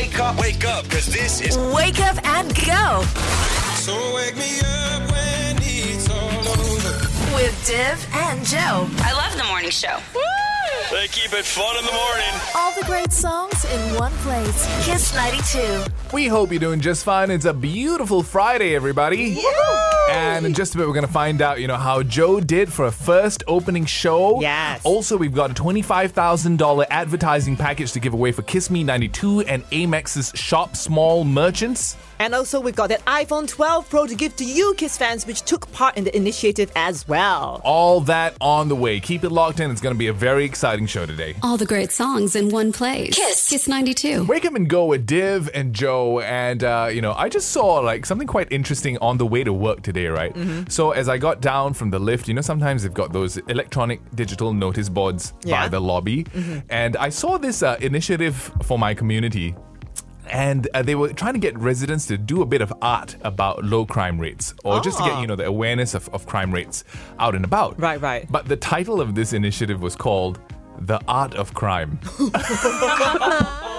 Wake up, wake up, because this is Wake up and go So wake me up when it's all over. with Div and Jo. I love the morning show. They keep it fun in the morning. All the great songs in one place. Kiss 92. We hope you're doing just fine. It's a beautiful Friday, everybody. And in just a bit, we're going to find out, you know, how Jo did for a first opening show. Yes. Also, we've got a $25,000 advertising package to give away for Kiss Me 92 and Amex's Shop Small Merchants. And also, we've got that iPhone 12 Pro to give to you, Kiss fans, which took part in the initiative as well. All that on the way. Keep it locked in. It's going to be a very exciting show today. All the great songs in one place. Kiss. Kiss 92. Wake up and go with Div and Jo, and uh, you know, I just saw like something quite interesting on the way to work today, right? So as I got down from the lift, you know, sometimes they've got those electronic digital notice boards by the lobby, and I saw this uh, initiative for my community. And uh, they were trying to get residents to do a bit of art about low crime rates, or just to get Ah. you know the awareness of, of crime rates out and about. Right, right. But the title of this initiative was called "The Art of Crime." Okay.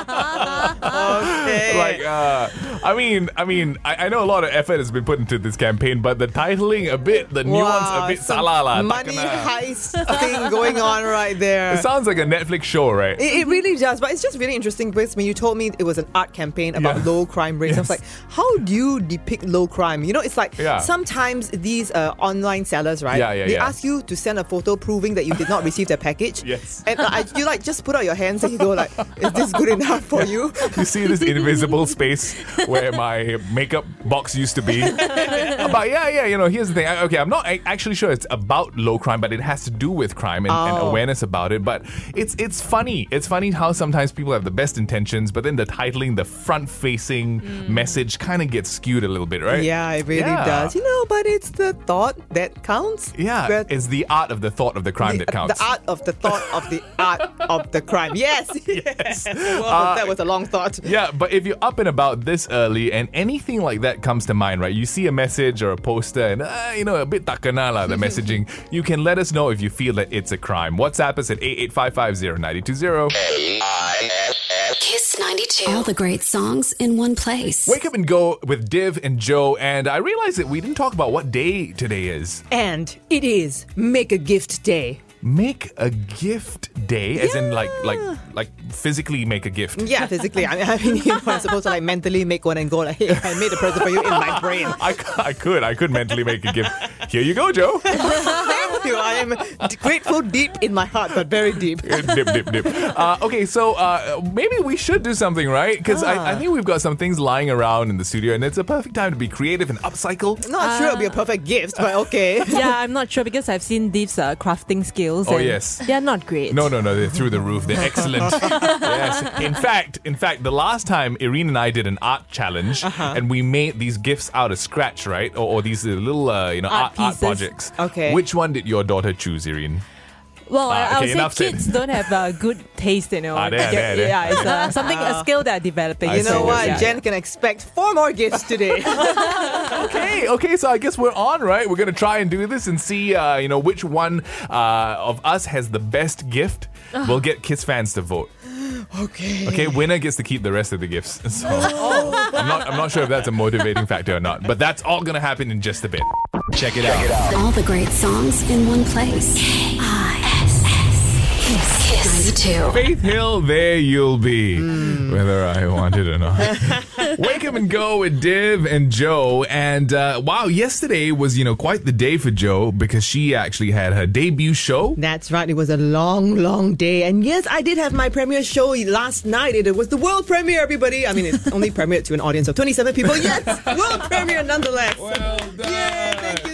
like uh i mean i mean I, I know a lot of effort has been put into this campaign but the titling a bit the nuance a bit salah lah, Money heist thing going on right there. it sounds like a netflix show right It, it really does, but it's just really interesting because when you told me it was an art campaign about Yeah. low crime rates, I was like, how do you depict low crime? You know, it's like Yeah. sometimes these uh, online sellers, right? Yeah, yeah, they yeah. ask you to send a photo proving that you did not receive their package. Yes. And uh, I, you like just put out your hands and you go like, is this good enough for you? you see this invisible space where my makeup box used to be but yeah yeah you know here's the thing I- okay i'm not a- actually sure it's about low crime but it has to do with crime and, and Oh. awareness about it but it's it's funny it's funny how sometimes people have the best intentions but then the titling the front facing message kind of gets skewed a little bit right Yeah, it really Yeah. does. You know, but it's the thought that counts. Yeah, it's the art of the thought of the crime the, that counts. The art of the thought of the art of the crime. Yes. Yes. Well, Uh, that was a long thought. yeah, but if you're up and about this early and anything like that comes to mind, right? You see a message or a poster and, uh, you know, a bit takana la, the messaging, you can let us know if you feel that it's a crime. WhatsApp us at 88550920. Kiss 92. All the great songs in one place. Wake up and go with Div and Jo. And I realized that we didn't talk about what day today is. And it is Make a Gift Day. Make a gift day, as in like like like physically make a gift. Yeah, physically. I mean, I mean you know, I'm supposed to like mentally make one and go like, hey, I made a present for you in my brain. I, I could I could mentally make a gift. Here you go, Jo. Thank you. I am grateful deep in my heart, but very deep. dip, dip, dip. Uh, okay, so uh, maybe we should do something, right? Because I, I think we've got some things lying around in the studio, and it's a perfect time to be creative and upcycle. Not sure it'll be a perfect gift, but okay. yeah, I'm not sure because I've seen Deep's uh, crafting skills. Oh, and yes. they're not great. No, no, no, they're through the roof. They're excellent. yes. In fact, in fact, the last time Irene and I did an art challenge, Uh-huh. and we made these gifts out of scratch, right? Or, or these little, uh, you know, art, Art art projects. Okay. Which one did your daughter choose, Irene? Well, Ah, I- I okay, would enough say said. kids don't have uh, good taste, you know. Ah, there, Yeah, there, there. Yeah, it's uh, something a skill they're developing. I You know see, what? I see. Jen can expect four more gifts today. Okay, okay, so I guess we're on, right? We're gonna try and do this and see, uh, you know, which one uh, of us has the best gift. We'll get Kiss fans to vote. okay. Okay, winner gets to keep the rest of the gifts. So I'm not, I'm not sure if that's a motivating factor or not, but that's all gonna happen in just a bit. Check it out. All the great songs in one place. Kiss 92. Faith Hill, there you'll be, whether I want it or not. Wake up and go with Div and Jo. And uh, wow, yesterday was, you know, quite the day for Jo because she actually had her debut show. That's right. It was a long, long day. And yes, I did have my premiere show last night. It was the world premiere, everybody. I mean, it's only premiered to an audience of 27 people. Yes, world premiere nonetheless. Well done. Yay, thank you,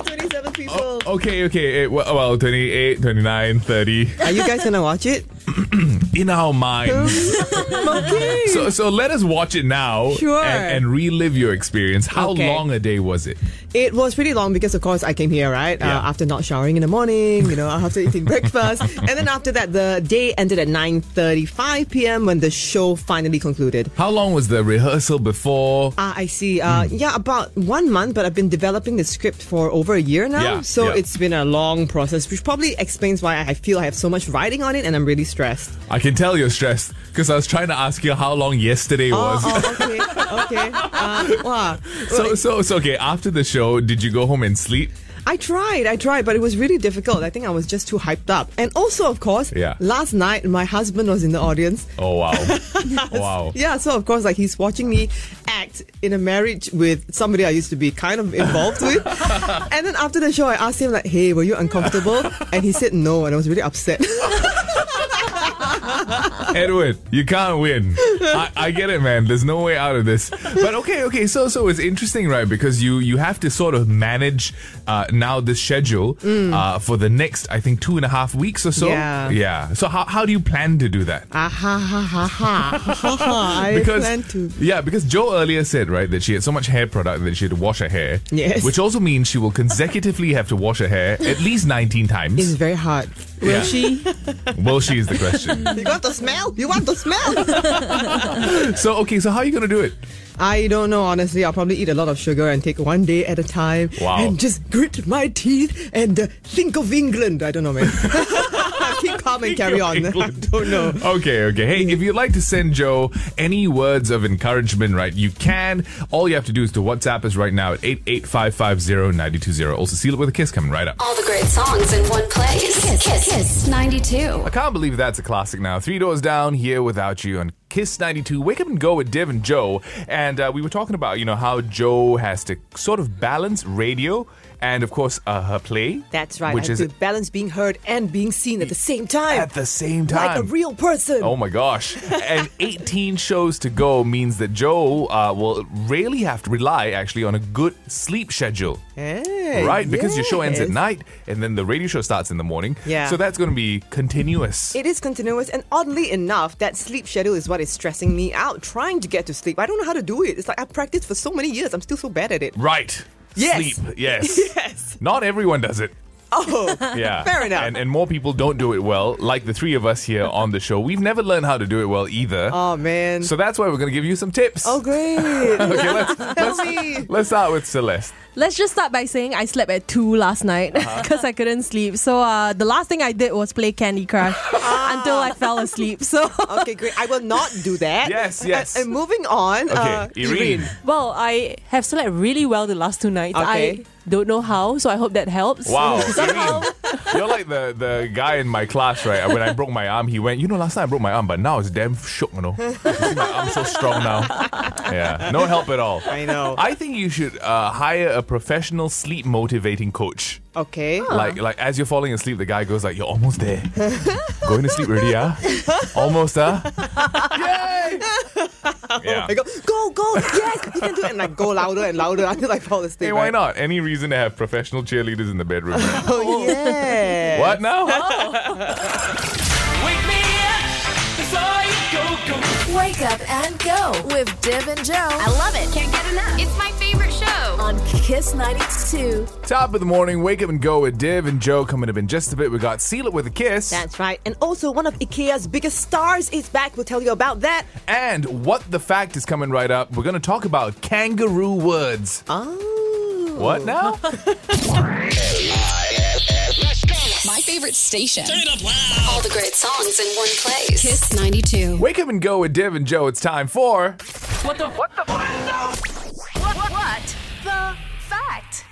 27 people. Okay, okay. eh, Well, well, 28, 29, 30. Are you guys going to watch it? In our minds. Okay. So, so let us watch it now Sure. and, and relive your experience. How Okay. long a day was it? It was pretty long because, of course, I came here, right? Yeah. Uh, after not showering in the morning, you know, after eating breakfast. And then after that, the day ended at 9.35 p.m. when the show finally concluded. How long was the rehearsal before? Ah, I see. Uh, Yeah, about one month, but I've been developing the script for over a year now. Yeah, so yeah. it's been a long process, which probably explains why I feel I have so much writing on it and I'm really stressed. I can tell you're stressed because I was trying to ask you how long yesterday was. Oh, oh, okay, okay. Uh, wow. So, so, so, okay, after the show, did you go home and sleep? I tried, I tried, but it was really difficult. I think I was just too hyped up. And also, of course, Yeah. last night my husband was in the audience. Oh, wow. wow. Yeah, so of course, like he's watching me act in a marriage with somebody I used to be kind of involved with. And then after the show, I asked him like, "Hey, were you uncomfortable?" And he said no, and I was really upset. Edward, you can't win. I, I get it, man. There's no way out of this. But okay, okay. So, so it's interesting, right? Because you you have to sort of manage uh, now this schedule uh, for the next, I think, two and a half weeks or so. Yeah. Yeah. So how how do you plan to do that? ah ha ha ha ha ha ha! I because plan to. yeah, because Jo earlier said right that she had so much hair product that she had to wash her hair. Yes. Which also means she will consecutively have to wash her hair at least 19 times. It's very hard. Will Yeah. she? Will she is the question. You want the smell? You want the smell? so okay, so how are you gonna do it? I don't know, honestly. I'll probably eat a lot of sugar and take one day at a time. Wow. And just grit my teeth and uh, think of England. I don't know, man. Keep calm and carry on. I don't know. Okay, okay. Hey, if you'd like to send Jo any words of encouragement, right, you can. All you have to do is to WhatsApp us right now at 88550 Also, seal it with a kiss coming right up. All the great songs in one place. Kiss, Kiss, Kiss 92. I can't believe that's a classic now. Three Doors Down, Here Without You on Kiss 92. Wake up and go with Div and Jo. And uh, we were talking about, you know, how Jo has to sort of balance radio and, of course, uh, her play. That's right. Which I is to balance being heard and being seen at the same time. at the same time. like a real person. Oh my gosh. and 18 shows to go means that Jo uh, will really have to rely actually on a good sleep schedule. Hey, right? Because your show ends at night and then the radio show starts in the morning. Yeah. So that's going to be continuous. It is continuous, and oddly enough, that sleep schedule is what is stressing me out. Trying to get to sleep, I don't know how to do it. It's like I've practiced for so many years. I'm still so bad at it. right. Yes. Sleep. Yes. Yes. Not everyone does it. Oh, Yeah. Fair enough. And, and more people don't do it well, like the three of us here on the show. We've never learned how to do it well either. oh man. so that's why we're going to give you some tips. oh great. Okay, let's, Tell let's, me. let's start with Celeste. Let's just start by saying I slept at 2 last night because I couldn't sleep. So uh, the last thing I did was play Candy Crush until I fell asleep. So, Okay, great. I will not do that. Yes, yes. And, and moving on. Okay, uh, Irene. Well, I have slept really well the last two nights. Okay. I don't know how, so I hope that helps. Wow, Somehow. Irene, you're like the, the guy in my class, right? When I broke my arm, he went, You know, last time I broke my arm, but now it's damn shook, you know. My arm's so strong now. Yeah, no help at all. I know. I think you should uh, hire a professional sleep motivating coach. Okay. Like, like as you're falling asleep, the guy goes like, "You're almost there, going to sleep already, ah? Almost, ah? Yay!" Yeah. I go, go, go, yes, you can do it. And like go louder and louder until I fall asleep. Hey, why right? not? Any reason to have professional cheerleaders in the bedroom? Oh, yeah. What now? Wake me up before you go, go. Wake up and go with Div and Jo I love it. Can't get enough. It's my favorite show. on Kiss 92. Top of the morning, wake up and go with Div and Jo coming up in just a bit. We got Seal It with a Kiss. That's right. And also, one of IKEA's biggest stars is back. We'll tell you about that. And what the fact is coming right up. We're going to talk about kangaroo words. Oh. What now? My favorite station. Turn it up loud. All the great songs in one place. Kiss 92. wake up and go with Div and Jo. It's time for. What? The what? The fact.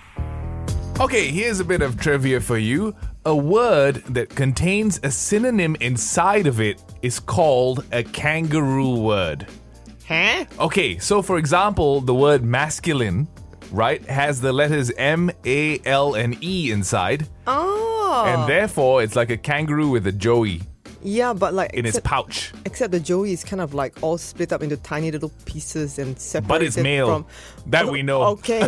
Okay, here's a bit of trivia for you. A word that contains a synonym inside of it is called a kangaroo word. Huh? Okay, so for example, the word masculine, right, has the letters M, A, L, and E inside, Oh. And oh. therefore it's like a kangaroo with a joey yeah, but like in its except, pouch. except the Joey is kind of like all split up into tiny little pieces and separated But it's male. from. That oh, we know. Okay.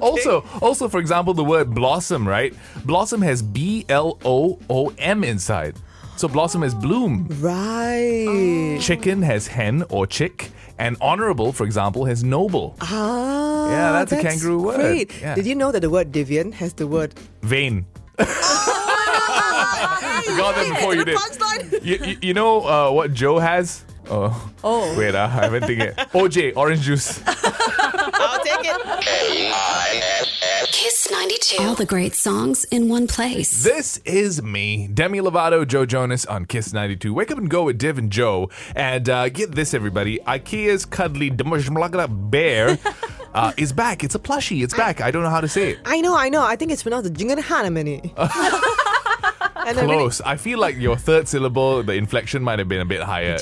Also, also for example, the word blossom, right? Blossom has B L O O M inside. So blossom is bloom. right. Chicken has hen or chick, and honorable, for example, has noble. Ah. Yeah, that's a kangaroo word. Great. Yeah. Did you know that the word Divian has the word Vain. Got that before you did. You, you, you know uh, what Jo has? Oh, Oh. wait, uh, I haven't think it. OJ, orange juice. I'll take Take it. Kiss 92. All the great songs in one place. This is me, Demi Lovato, Joe Jonas on Kiss 92. Wake up and go with Div and Jo. And uh, get this, everybody. IKEA's cuddly bear uh, is back. It's a plushie. It's back. I don't know how to say it. I know, I know. I think it's pronounced Jingan Hanamani. and Close. I feel like your third syllable, the inflection might have been a bit higher.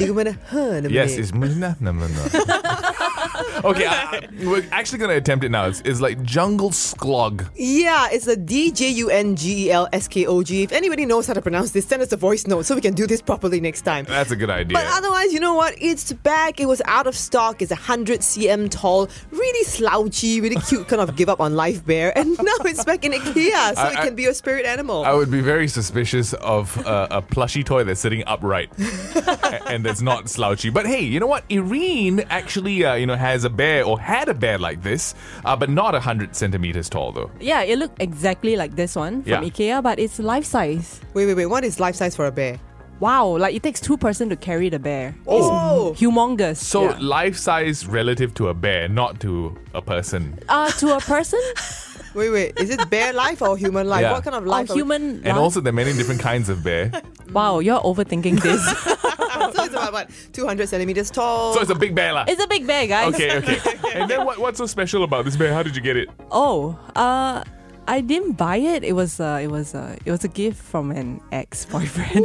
Yes, it's. Okay, I, we're actually going to attempt it now. It's, it's like jungle sklog. Yeah, it's a D J U N G E L S K O G. If anybody knows how to pronounce this, send us a voice note so we can do this properly next time. That's a good idea. But otherwise, you know what? It's back. It was out of stock. It's a 100 cm tall, really slouchy, really cute, kind of give up on life bear. And now it's back in IKEA, so I- it I- can be your spirit animal. I would be very suspicious of uh, a plushy toy that's sitting upright and that's not slouchy. But hey, you know what? Irene actually, uh, you know, has a bear or had a bear like this, uh, but not hundred centimeters tall though. Yeah, it looked exactly like this one from Yeah. IKEA, but it's life size. wait, wait, wait. What is life size for a bear? Wow, like it takes two person to carry the bear. Oh. It's humongous. So yeah. life size relative to a bear, not to a person. uh, to a person, Wait, wait. Is it bear life or human life? Yeah. What kind of life? are we- human. And life? also, there are many different kinds of bear. wow, you're overthinking this. so it's about what? 200 centimeters tall. So it's a big bear, lah. it's a big bear, guys. Okay, okay. And then what, what's so special about this bear? How did you get it? Oh, uh, I didn't buy it. It was uh, it was uh, it was a gift from an ex boyfriend,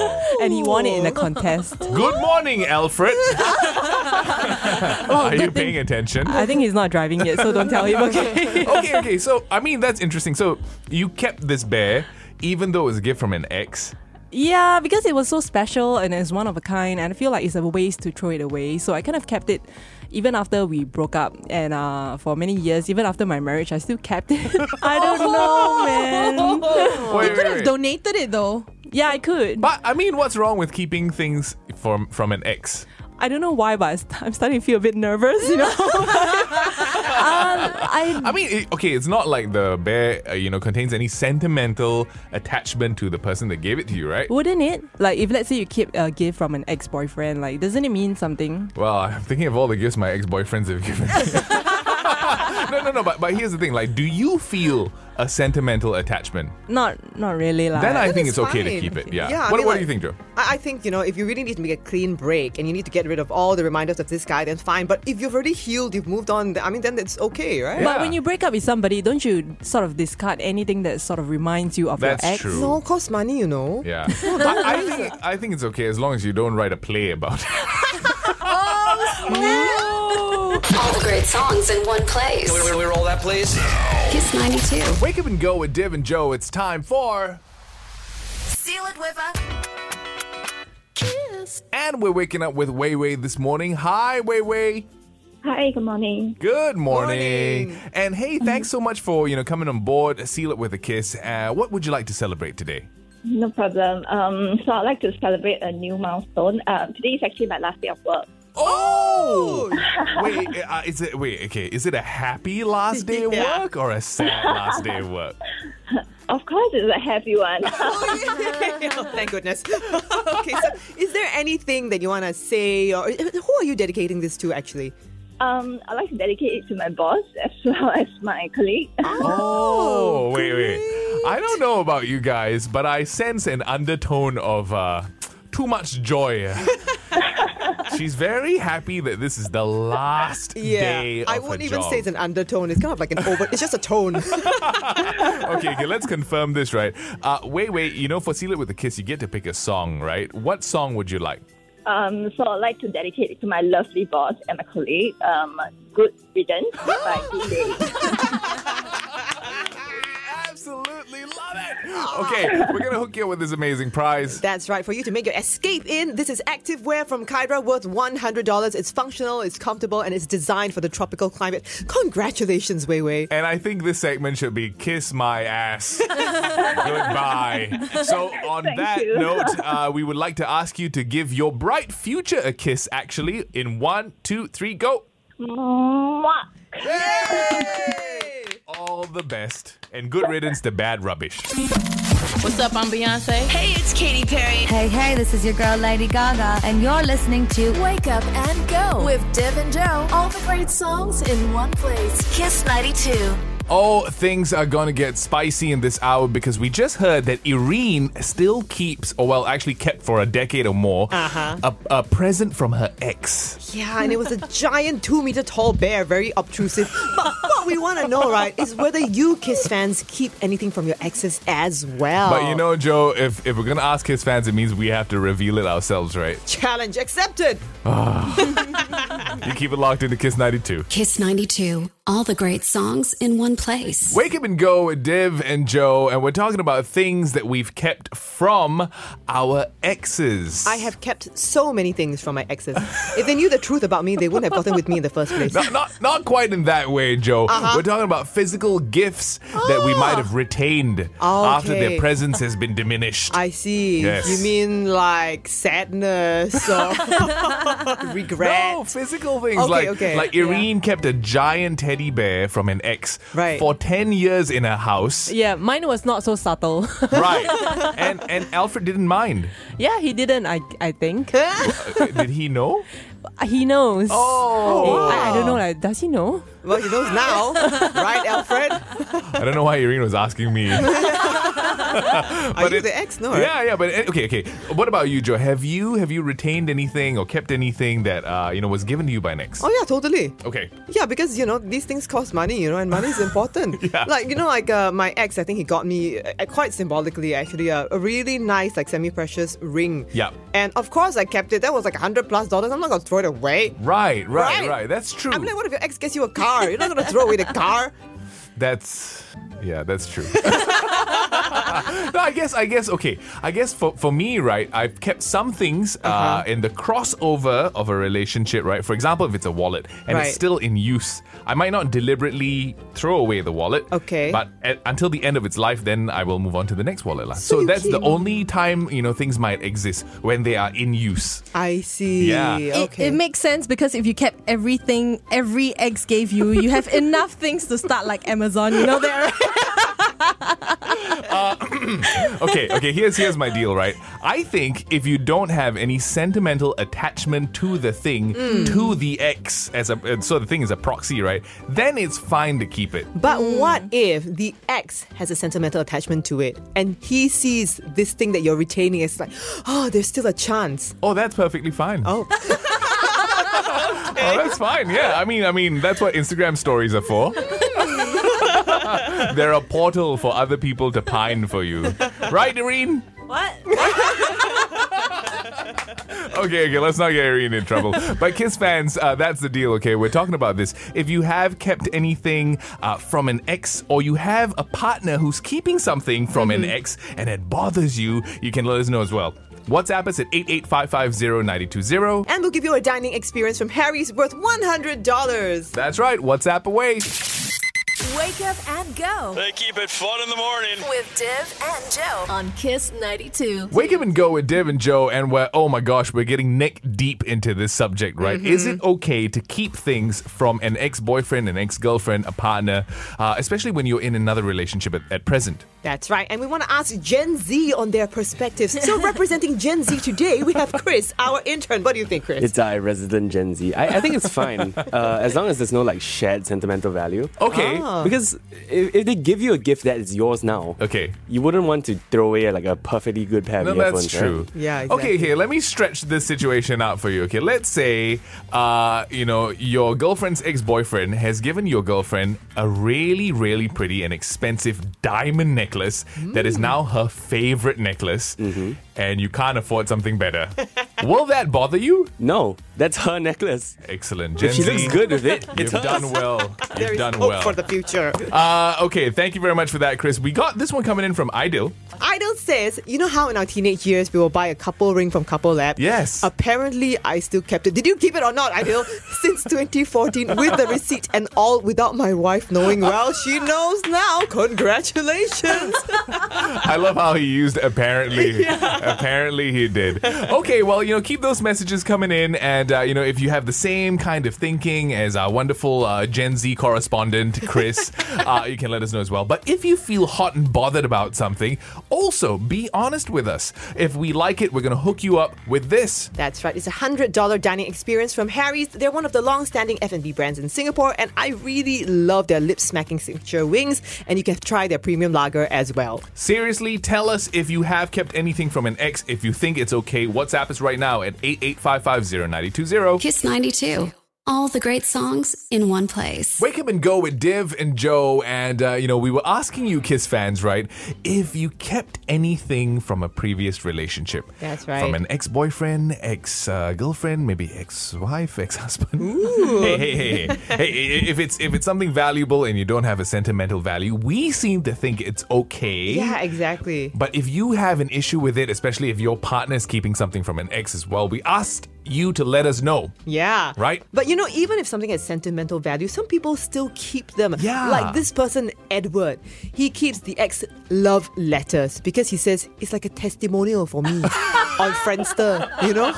and he won it in a contest. Good morning, Alfred. Are you good thing- paying attention? I think he's not driving yet, so don't tell him. Okay. okay, okay. So, I mean, that's interesting. So, you kept this bear, even though it was a gift from an ex. Yeah, because it was so special and it's one of a kind, and I feel like it's a waste to throw it away. So I kind of kept it even after we broke up, and uh, for many years, even after my marriage, I still kept it. I don't know, man. Wait, Could wait, have wait. donated it though. Yeah, I could. But I mean, what's wrong with keeping things from from an ex? I don't know why, but I st- I'm starting to feel a bit nervous. You know. um, I I mean, it, okay, it's not like the bear, uh, you know, contains any sentimental attachment to the person that gave it to you, right? wouldn't it like if let's say you keep a gift from an ex boyfriend, like doesn't it mean something? Well, I'm thinking of all the gifts my ex-boyfriends have given me. no, no, no. But but here's the thing: like, do you feel a sentimental attachment? Not not really. Like. Then I think it's it's okay to keep it. Yeah. Yeah, I what mean, what like- do you think, Jo? I I think, you know, if you really need to make a clean break and you need to get rid of all the reminders of this guy, then fine. But if you've already healed, you've moved on, th- I mean, then it's okay, right? Yeah. But when you break up with somebody, don't you sort of discard anything that sort of reminds you of That's your ex? true. No, cost money, you know. Yeah. I, I think I think it's okay as long as you don't write a play about it. Oh, All the great songs in one place. Can we, we roll that, please? Kiss 92. Wake up and go with Div and Jo. It's time for. Seal it with a kiss. And we're waking up with Wei Wei this morning. Hi, Wei Wei. Hi, good morning. Good morning. Morning. And hey, thanks so much for you know coming on board. Seal it with a kiss. Uh, what would you like to celebrate today? No problem. Um, so I'd like to celebrate a new milestone. Um, today is actually my last day of work. Oh, wait, uh, is it wait? Okay, is it a happy last day of Yeah. work or a sad last day of work? Of course, it's a happy one. Oh, thank goodness. okay, so is there anything that you want to say, or who are you dedicating this to actually? um, I'd like to dedicate it to my boss as well as my colleague. Oh, wait, wait. I don't know about you guys, but I sense an undertone of uh, too much joy. She's very happy that this is the last day of I wouldn't even job. say it's an undertone. It's kind of like an over. It's just a tone. okay, okay, let's confirm this, right? Uh, wait, wait, you know, for Seal It With a Kiss, you get to pick a song, right? What song would you like? Um, so I'd like to dedicate it to my lovely boss and my colleague. Um, Good Riddance by Green Day. Absolutely love it. Okay, we're gonna hook you up with this amazing prize. That's right. For you to make your escape in, this is activewear from Kydra worth $100. It's functional, it's comfortable, and it's designed for the tropical climate. Congratulations, Wei Wei. And I think this segment should be Kiss My Ass. Goodbye. So, on Thank that you. note, uh, we would like to ask you to give your bright future a kiss, actually, in one, two, three, go. Mwah. All the best and good riddance to bad rubbish. What's up? I'm Beyonce. Hey, it's Katy Perry. Hey, hey, this is your girl Lady Gaga, and you're listening to Wake Up and Go with Dev and Jo. All the great songs in one place. Kiss 92. Oh, things are going to get spicy in this hour because we just heard that Irene still keeps, or well, actually kept for a decade or more, Uh-huh. a, a present from her ex. Yeah, and it was a giant two meter tall bear, very obtrusive. But what we want to know, right, is whether you Kiss fans keep anything from your exes as well. But you know, Jo, if, if we're going to ask Kiss fans, it means we have to reveal it ourselves, right? challenge accepted. You keep it locked into Kiss 92. Kiss 92. All the great songs in one place. Wake up and go with Div and Jo, and we're talking about things that we've kept from our exes. I have kept so many things from my exes. if they knew the truth about me, they wouldn't have gotten with me in the first place. Not, not, not quite in that way, Jo. Uh-huh. We're talking about physical gifts that we might have retained after their presence has been diminished. I see. Yes. You mean like sadness or regret? No, physical things Okay, like okay, like yeah. Irene kept a giant teddy bear from an ex Right. for ten years in a house. Yeah, mine was not so subtle. Right, and and Alfred didn't mind. yeah, he didn't. I I think Uh, Did he know? he knows. Oh. I, I don't know. Like, does he know? Well, he knows now, right, Alfred? I don't know why Irene was asking me. Are you it- the ex? No, right? Yeah, yeah, but uh, okay, okay. What about you, Jo? Have you have you retained anything or kept anything that uh, you know was given to you by an ex? Oh yeah, totally. Okay. Yeah, because you know these things cost money, you know, and money is important. Yeah. Like you know, like uh, my ex, I think he got me uh, quite symbolically actually uh, a really nice like semi-precious ring. Yeah. And of course, I kept it. That was like a hundred plus dollars. I'm not gonna throw it away. Right, right, right, Right. That's true. I'm like, what if your ex gets you a car? You're not gonna throw away the car. That's yeah, that's true. no, I guess I guess okay. I guess for, for me, right, I've kept some things uh, Uh-huh. in the crossover of a relationship, right? For example, if it's a wallet and Right. it's still in use, I might not deliberately throw away the wallet. Okay. But at, until the end of its life, then I will move on to the next wallet. lah. So, you that's the only time you know things might exist when they are in use. I see. Yeah. It, Okay. it makes sense because if you kept everything every ex gave you, you have enough things to start like Amazon. You know that, right? okay, okay, here's here's my deal, right? I think if you don't have any sentimental attachment to the thing, Mm. to the ex as a uh, so the thing is a proxy, right? Then it's fine to keep it. But what if the ex has a sentimental attachment to it and he sees this thing that you're retaining as like, oh, there's still a chance. Oh, that's perfectly fine. Oh. Oh, that's fine. Yeah, I mean, I mean, that's what Instagram stories are for. They're a portal for other people to pine for you, right, Irene? what? Okay, okay, let's not get Irene in trouble. But Kiss fans, uh, that's the deal, okay? We're talking about this. If you have kept anything uh, from an ex or you have a partner who's keeping something from an ex and it bothers you, you can let us know as well. WhatsApp us at 88550920. And we'll give you a dining experience from Harry's worth $100. That's right, WhatsApp away. Wake up and go They keep it fun in the morning. with Div and Jo on Kiss 92. Wake up and go with Div and Jo, and we're, oh my gosh, we're getting neck deep into this subject, right? Is it okay to keep things from an ex boyfriend, an ex girlfriend, a partner, uh, especially when you're in another relationship at, at present? That's right. And we want to ask Gen Z on their perspectives. So, representing Gen Z today, we have Chris, our intern. What do you think, Chris? It's our resident Gen Z. I, I think it's fine uh, as long as there's no like shared sentimental value. Okay. Ah. Because if, if they give you a gift that is yours now, Okay. you wouldn't want to throw away like a perfectly good pair No, of that's earphones, right? true. Yeah, Okay, here, let me stretch this situation out for you. Okay, let's say, uh, you know, your girlfriend's ex boyfriend has given your girlfriend a really, really pretty and expensive diamond necklace that is now her favorite necklace, Mm-hmm. and you can't afford something better. Will that bother you? No, that's her necklace. Excellent. Gen she Z, looks good with it, You've it's hers. done well. There You've is done hope well. for the future. uh, okay, thank you very much for that, Chris. We got this one coming in from Idil. Idol says, you know how in our teenage years we will buy a couple ring from Couple Lab? Yes. Apparently, I still kept it. Did you keep it or not, Idol? Since 2014, with the receipt and all, without my wife knowing. Well, she knows now. Congratulations. I love how he used apparently. Apparently he did. Okay, well, you know, keep those messages coming in. And, uh, you know, if you have the same kind of thinking as our wonderful uh, Gen Z correspondent, Chris, uh, you can let us know as well. But if you feel hot and bothered about something, also be honest with us. If we like it, we're going to hook you up with this. That's right. It's a hundred dollar dining experience from Harry's. They're one of the long-standing F&B brands in Singapore, and I really love their lip-smacking signature wings. And you can try their premium lager as well. Seriously, tell us if you have kept anything from an ex. If you think it's okay, WhatsApp us right now at 88550920. Kiss 92. All the great songs in one place. Wake up and go with Div and Jo, and uh, you know we were asking you, Kiss fans, right, if you kept anything from a previous relationship. That's right. From an ex-boyfriend, ex-girlfriend, maybe ex-wife, ex-husband. Ooh. hey, hey, hey, hey, hey! If it's if it's something valuable and you don't have a sentimental value, we seem to think it's okay. Yeah, exactly. But if you have an issue with it, especially if your partner is keeping something from an ex as well, we asked you to let us know. Yeah. Right? But you know, even if something has sentimental value, some people still keep them. Yeah. Like this person, Edward. He keeps the ex love letters because he says it's like a testimonial for me on Friendster, you know?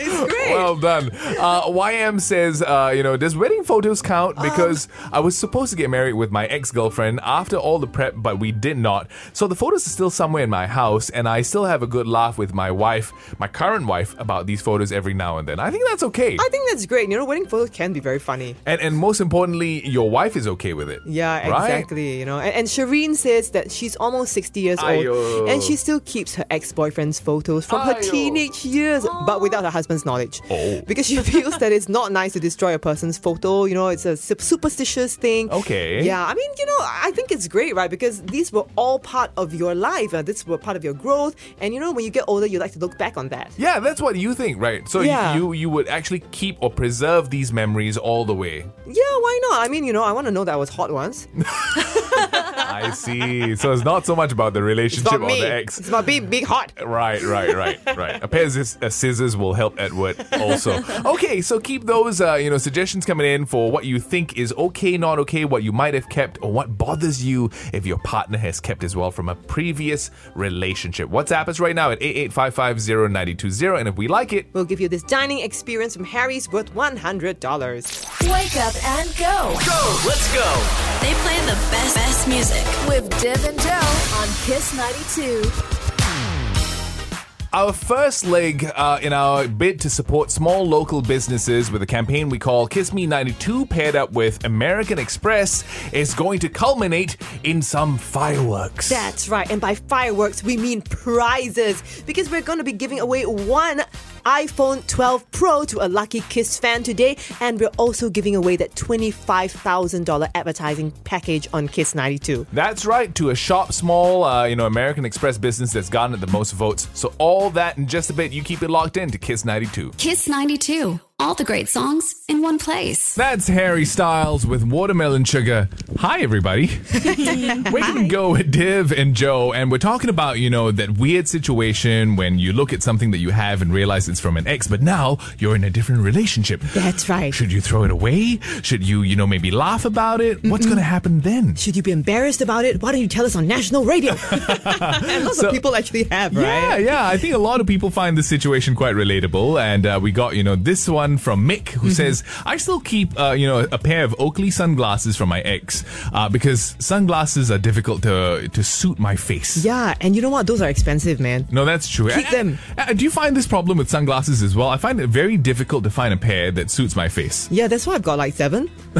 It's great. Well done. Uh, YM says, uh, you know, does wedding photos count? Because I was supposed to get married with my ex girlfriend after all the prep, but we did not. So the photos are still somewhere in my house, and I still have a good laugh with my wife, my current wife, about these photos every now and then. I think that's okay. I think that's great. You know, wedding photos can be very funny. and, and most importantly, your wife is okay with it. Yeah, Right? exactly. You know, and, and Shireen says that she's almost 60 years old and she still keeps her ex boyfriend's photos from her teenage years, but without her husband's knowledge. Oh. Because she feels that it's not nice to destroy a person's photo. You know, it's a superstitious thing. Okay. Yeah, I mean, you know, I think it's great, right? Because these were all part of your life. Uh, this were part of your growth. And, you know, when you get older, you like to look back on that. Yeah, that's what you think, right? So Yeah. you, you would actually keep or preserve these memories all the way. Yeah, why not? I mean, you know, I want to know that I was hot once. I see. So it's not so much about the relationship or the ex. It's about being big hot. Right, right, right, right. A pair of scissors will help Edward also. Okay, so keep those uh, you know suggestions coming in for what you think is okay, not okay, what you might have kept, or what bothers you if your partner has kept as well from a previous relationship. WhatsApp us right now at 88550920, and if we like it, We'll give you this dining experience from Harry's worth $100. Wake up and go. Go, let's go. They play the best, best music. With Div and Jo on Kiss 92. Our first leg uh, in our bid to support small local businesses with a campaign we call Kiss Me 92, paired up with American Express, is going to culminate in some fireworks. That's right. And by fireworks, we mean prizes because we're going to be giving away one iPhone 12 Pro to a lucky Kiss fan today. And we're also giving away that $25,000 advertising package on Kiss 92. That's right, to a shop small, uh, you know, American Express business that's gotten the most votes. So all that in just a bit. You keep it locked in to Kiss 92. Kiss 92. All the great songs in one place. That's Harry Styles with Watermelon Sugar. Hi, everybody. Wake up and go with Div and Jo, and we're talking about, you know, that weird situation when you look at something that you have and realize it's from an ex, but now you're in a different relationship. That's right. Should you throw it away? Should you, you know, maybe laugh about it? What's going to happen then? Should you be embarrassed about it? Why don't you tell us on national radio? and lots So- of people actually have, Yeah, right? yeah. I think a lot of people find this situation quite relatable, and uh, we got you know this one from Mick who says, "I still keep uh, you know a pair of Oakley sunglasses from my ex uh, because sunglasses are difficult to to suit my face." Yeah, and you know what? Those are expensive, man. No, that's true. Keep Uh, them. uh, do you find this problem with sunglasses as well? I find it very difficult to find a pair that suits my face. Yeah, that's why I've got like seven.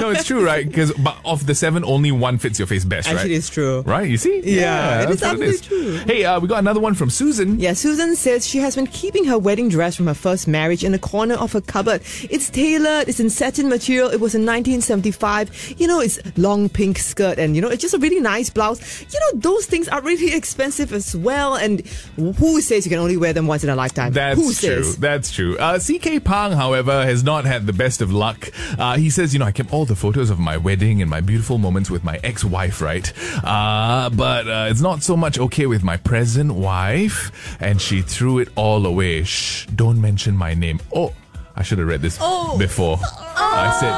no, it's true, right? Because but of the seven, only one fits your face best, right? It's true. Right, you see? Yeah, it that's is absolutely true. Hey, uh, we got another one from Susan. Yeah, Susan says she has been keeping her wedding dress from her first marriage in the corner of her cupboard. It's tailored, it's in satin material, it was in 1975. You know, it's long pink skirt and, you know, it's just a really nice blouse. You know, those things are really expensive as well. And who says you can only wear them once in a lifetime? That's who true. says? That's true. Uh, CK Pang, however, has not had the best of luck. Uh, he says, you know, I kept all the photos of my wedding and my beautiful moments with my ex-wife, right? Uh, but uh, it's not so much okay with my present wife, and she threw it all away. Shh, don't mention my name. Oh, I should have read this before. I said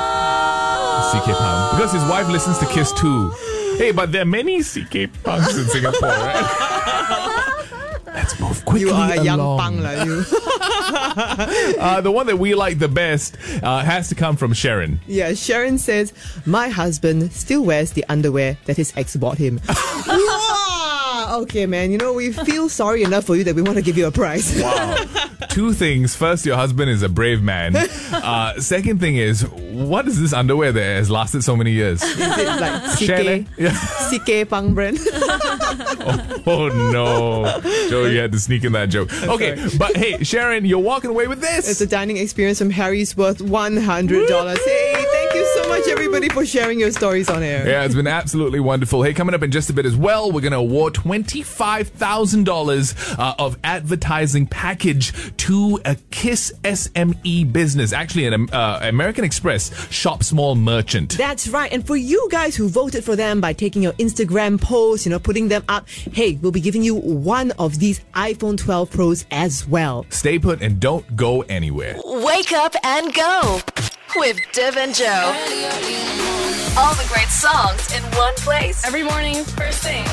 CK Pang because his wife listens to Kiss too. Hey, but there are many CK Pangs in Singapore, right? Let's move quickly You are a young along. pang lah, you. Uh, the one that we like the best uh, has to come from Sharon. Yeah, Sharon says, My husband still wears the underwear that his ex bought him. Okay, man, you know, we feel sorry enough for you that we want to give you a prize. Wow. Two things. First, your husband is a brave man. Uh, second thing is, what is this underwear that has lasted so many years? Is it like? CK, Yeah. CK Pang brand? Oh no, Jo, you had to sneak in that joke. Okay, but hey, Sharon, you're walking away with this. It's a dining experience from Harry's worth $100. Hey, thank you so much, everybody, for sharing your stories on air. Yeah, it's been absolutely wonderful. Hey, coming up in just a bit as well, we're going to award $25,000 uh, of advertising package to a KISS SME business. Actually, an uh, American Express shop small merchant. That's right. And for you guys who voted for them by taking your Instagram posts, you know, putting them up, hey, we'll be giving you one of these iPhone 12 Pros as well. Stay put and don't go anywhere. Wake up and go with Div and Jo. All the great songs in one place. Every morning, first thing.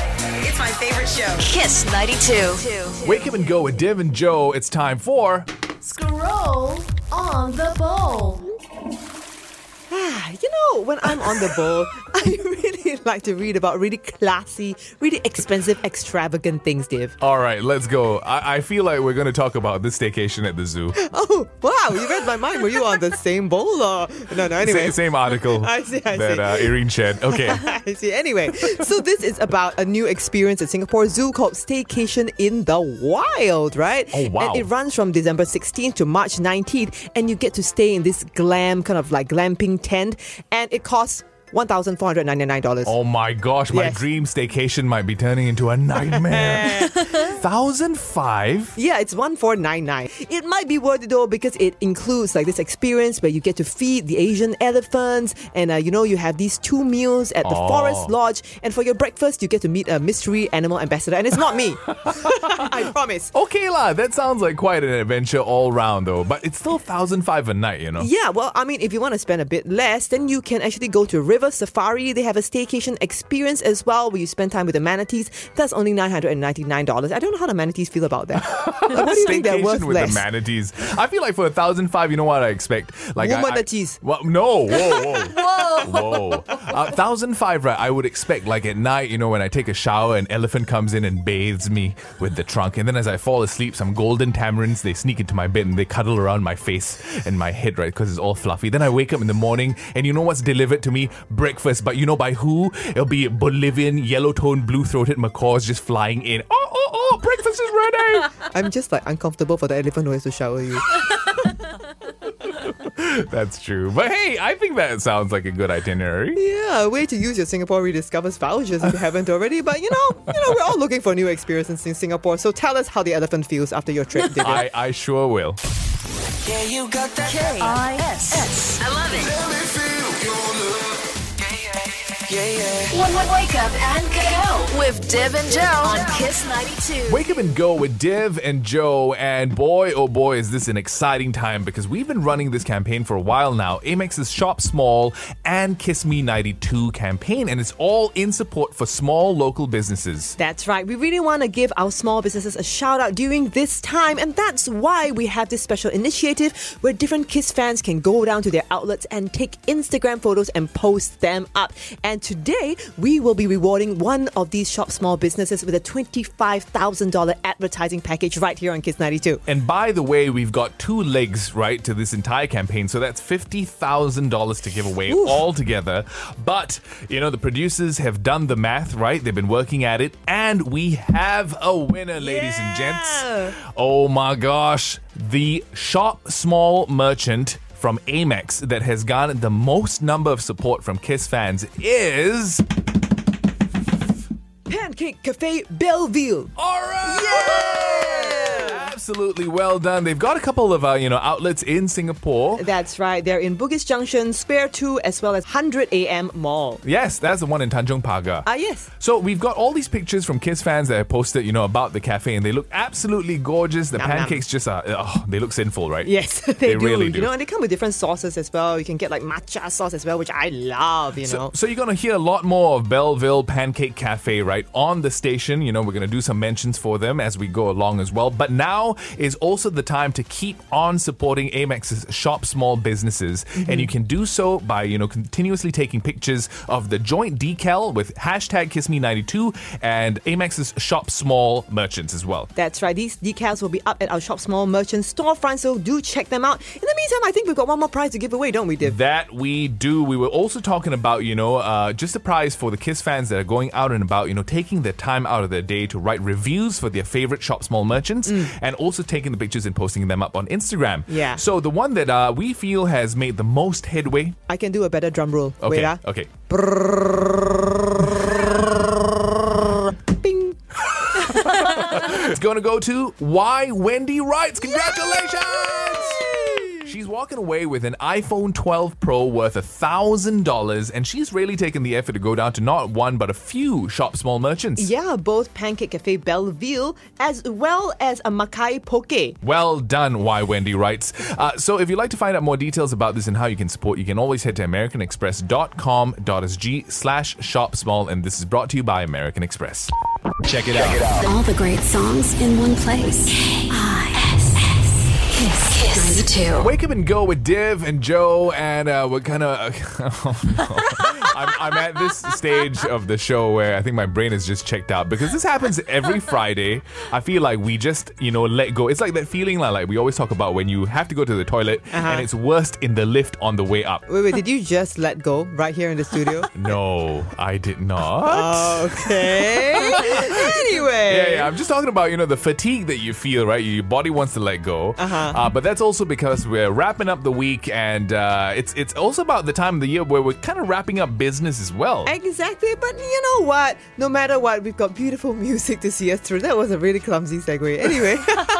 It's my favorite show. Kiss 92. Wake up and go with Div and Jo. It's time for. Scroll on the bowl. Ah, you know, when I'm on the bowl, I really like to read about really classy, really expensive, extravagant things, Div. All right, let's go. I, I feel like we're going to talk about this staycation at the zoo. Oh, wow, you read my mind. Were you on the same bowl or? No, no, anyway. Same, same article I see, I that see. Uh, Irene shared. Okay. I see. Anyway, so this is about a new experience at Singapore Zoo called Staycation in the Wild, right? Oh, wow. And it runs from December 16th to March 19th, and you get to stay in this glam, kind of like glamping and it costs $1,499. Oh my gosh, my Yes. dream staycation might be turning into a nightmare. Thousand five. Yeah, it's 1499. It might be worth it though because it includes like this experience where you get to feed the Asian elephants and uh, you know you have these two meals at the Oh. Forest Lodge and for your breakfast you get to meet a mystery animal ambassador and it's not me. I promise. Okay lah, that sounds like quite an adventure all round though. But it's still thousand five a night, you know. Yeah, well, I mean, if you want to spend a bit less, then you can actually go to River Safari. They have a staycation experience as well where you spend time with the manatees. That's only $999. I don't know how the manatees feel about that. Like, what do you think they're Staycation worth with less? the manatees. I feel like for a thousand five, you know what I expect? Like I- I, Womanatees. Well, no, whoa, whoa, whoa. A thousand five, right? I would expect like at night, you know, when I take a shower, an elephant comes in and bathes me with the trunk, and then as I fall asleep, some golden tamarins they sneak into my bed and they cuddle around my face and my head, right? Because it's all fluffy. Then I wake up in the morning, and you know what's delivered to me? Breakfast. But you know by who? It'll be Bolivian yellow-toned, blue-throated macaws just flying in. Oh, oh, oh! Breakfast is ready. I'm just like uncomfortable for the elephant who has to shower you. That's true. But hey, I think that sounds like a good itinerary. Yeah, a way to use your Singapore Rediscovers vouchers if you haven't already. But you know, you know, we're all looking for new experiences in Singapore. So tell us how the elephant feels after your trip, Divya. I, I sure will. Yeah, you got that. K-I-S. I love it. Yeah, yeah. Wake up and go with Div and Jo on Kiss 92. Wake up and go with Div and Jo. And boy, oh boy, is this an exciting time because we've been running this campaign for a while now. Amex's Shop Small and Kiss Me 92 campaign. And it's all in support for small local businesses. That's right. We really want to give our small businesses a shout out during this time, and that's why we have this special initiative where different Kiss fans can go down to their outlets and take Instagram photos and post them up. And today, we will be rewarding one of these shop small businesses with a $25,000 advertising package right here on Kiss 92. And by the way, we've got two legs, right, to this entire campaign. So that's $50,000 to give away altogether. But, you know, the producers have done the math, right? They've been working at it. And we have a winner, ladies and gents. Oh my gosh. The Shop Small Merchant from Amex that has garnered the most number of support from Kiss fans is. Pancake Cafe Belleville. All right! Absolutely well done. They've got a couple of uh, you know outlets in Singapore. That's right. They're in Bugis Junction, Square 2, as well as 100 AM Mall. Yes, that's the one in Tanjong Pagar. Ah, yes. So we've got all these pictures from Kiss fans that have posted, you know, about the cafe, and they look absolutely gorgeous. The Nom nom. pancakes just are, oh, they look sinful, right? Yes, they, They do. really do. You know, and they come with different sauces as well. You can get like matcha sauce as well, which I love, you know. So, so you're going to hear a lot more of Belleville Pancake Cafe, right, on the station. You know, we're going to do some mentions for them as we go along as well. But now is also the time to keep on supporting Amex's shop small businesses. Mm-hmm. And you can do so by, you know, continuously taking pictures of the joint decal with hashtag KissMe92 and Amex's shop small merchants as well. That's right. These decals will be up at our Shop Small Merchant storefront, so do check them out. In the meantime, I think we've got one more prize to give away, don't we, Div? That we do. We were also talking about, you know, uh, just a prize for the Kiss fans that are going out and about, you know, taking their time out of their day to write reviews for their favorite shop small merchants and also taking the pictures and posting them up on Instagram. Yeah. So the one that uh, we feel has made the most headway. I can do a better drum roll. Okay. Wait, ah. Okay. Bing. It's going to go to Why Wendy Writes. Congratulations! She's walking away with an iPhone 12 Pro worth $1,000, and she's really taken the effort to go down to not one, but a few shop small merchants. Yeah, both Pancake Cafe Belleville as well as a Makai Poke. Well done, Why Wendy writes. Uh, so, if you'd like to find out more details about this and how you can support, you can always head to AmericanExpress.com.sg slash shop small, and this is brought to you by American Express. Check it out. All the great songs in one place. 92. Wake up and go with Div and Jo, and uh, we're kind of. I'm, I'm at this stage of the show where I think my brain is just checked out because this happens every Friday. I feel like we just, you know, let go. It's like that feeling like, like we always talk about when you have to go to the toilet and it's worst in the lift on the way up. Wait, wait, did you just let go right here in the studio? No, I did not. okay. anyway. Yeah, yeah. I'm just talking about you know the fatigue that you feel, right? Your body wants to let go. Uh-huh. but that's also because we're wrapping up the week, and uh, it's it's also about the time of the year where we're kind of wrapping up business as well. Exactly, but you know what? No matter what, we've got beautiful music to see us through. That was a really clumsy segue. Anyway,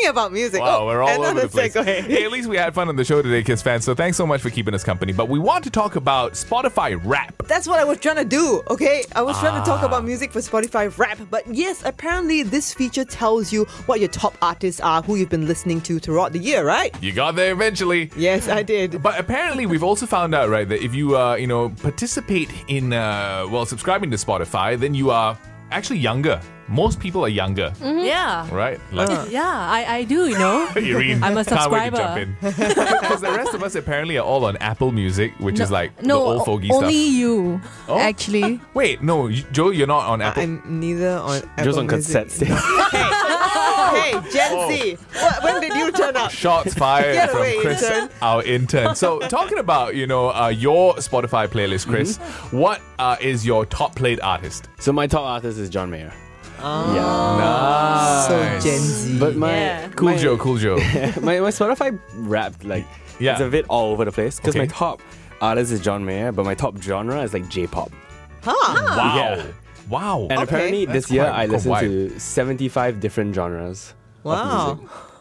speaking about music, Wow, oh, we're all over the place. segue. Hey, at least we had fun on the show today, Kiss fans. So thanks so much for keeping us company. But we want to talk about Spotify Wrapped. That's what I was trying to do, okay? I was trying to talk Ah. about music for Spotify Wrapped. But yes, apparently this feature tells you what your top artists are, who you've been listening to throughout the year, right? You got there eventually. Yes, I did. But apparently, we've also found out, right, that if you, uh, you know, participate in, uh, well, subscribing to Spotify, then you are actually younger. Most people are younger, Yeah. right? Like, Yeah, I, I do, you know. Irene, I'm a can't wait to subscriber. Because the rest of us apparently are all on Apple Music, which is like no, the old fogey only stuff. you, Oh. actually. Wait, no, Jo, you're not on Apple. I'm neither on Jo's Apple on Music. cassette tape. Hey, Gen Z, what, when did you turn up? Shots fired Get from away, Chris, intern. our intern. So, talking about you know uh, your Spotify playlist, Chris, Mm-hmm. what uh, is your top played artist? so my top artist is John Mayer. Oh. Yeah. So Nice. Gen Z. But my Yeah. Cool my, Jo, cool Jo. my, my Spotify Wrapped like Yeah. it's a bit all over the place because my Okay. top artist is John Mayer, but my top genre is like J-pop. huh? Wow, Yeah. wow. And Okay, apparently that's this year quite- I listened wide. to 75 different genres. of Wow.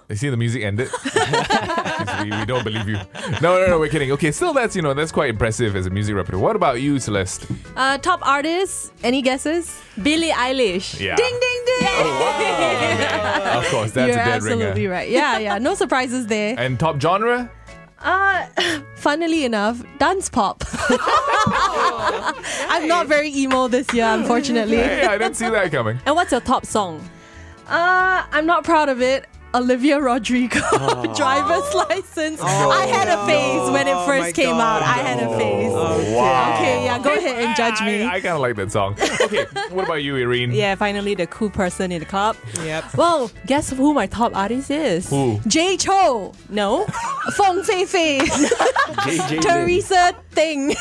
Music. You see the music ended. we, we don't believe you. No, no, no, we're kidding. Okay, still that's you know that's quite impressive as a music repertoire. What about you, Celeste? Uh, top artist? any guesses? Billie Eilish. Yeah. Ding, ding, ding! Of course, that's You're a dead absolutely ringer. right. Yeah, yeah. No surprises there. And top genre? Uh, funnily enough, dance pop. I'm not very emo this year, unfortunately. Hey, I didn't see that coming. And what's your top song? Uh, I'm not proud of it. Olivia Rodrigo, driver's oh. license. I had a phase when it Oh first my came out. I had a phase. Wow. Okay, yeah, go ahead and judge me. I, I kind of like that song. Okay, what about you, Irene? Yeah, finally the cool person in the club. Yep. Well, guess who my top artist is? Who? Jay Chou, No. Feng Fei Fei, JJ Lin. Teresa Teng.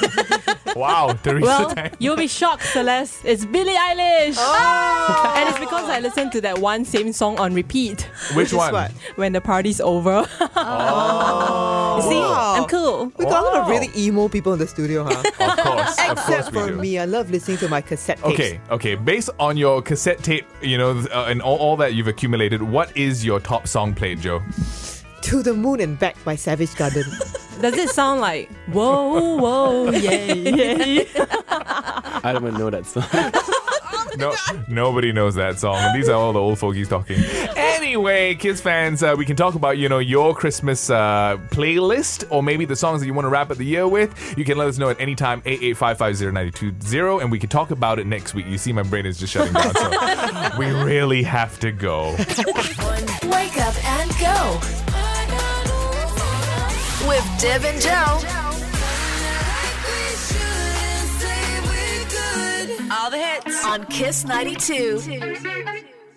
Wow, Teresa Well, Tang. you'll be shocked, Celeste. It's Billie Eilish. Oh. and it's because I listened to that one same song on repeat Which is one? what? when the party's over. Oh. You see, Wow. I'm cool. We got a lot of really emo people in the studio, huh? Of course, of course Except for do. me, I love listening to my cassette tapes. Okay, okay. Based on your cassette tape, you know, uh, and all, all that you've accumulated, what is your top song played, Jo? To the Moon and Back by Savage Garden. Does it sound like whoa, whoa, yay, yay? I don't even know that song. No, nobody knows that song. And These are all the old fogies talking. Anyway, Kiss fans, uh, we can talk about you know your Christmas uh, playlist or maybe the songs that you want to wrap up the year with. You can let us know at any time eight eight five five zero ninety two zero, and we can talk about it next week. You see, my brain is just shutting down, so we really have to go. Wake up and go. With Div and Jo. All the hits on Kiss 92.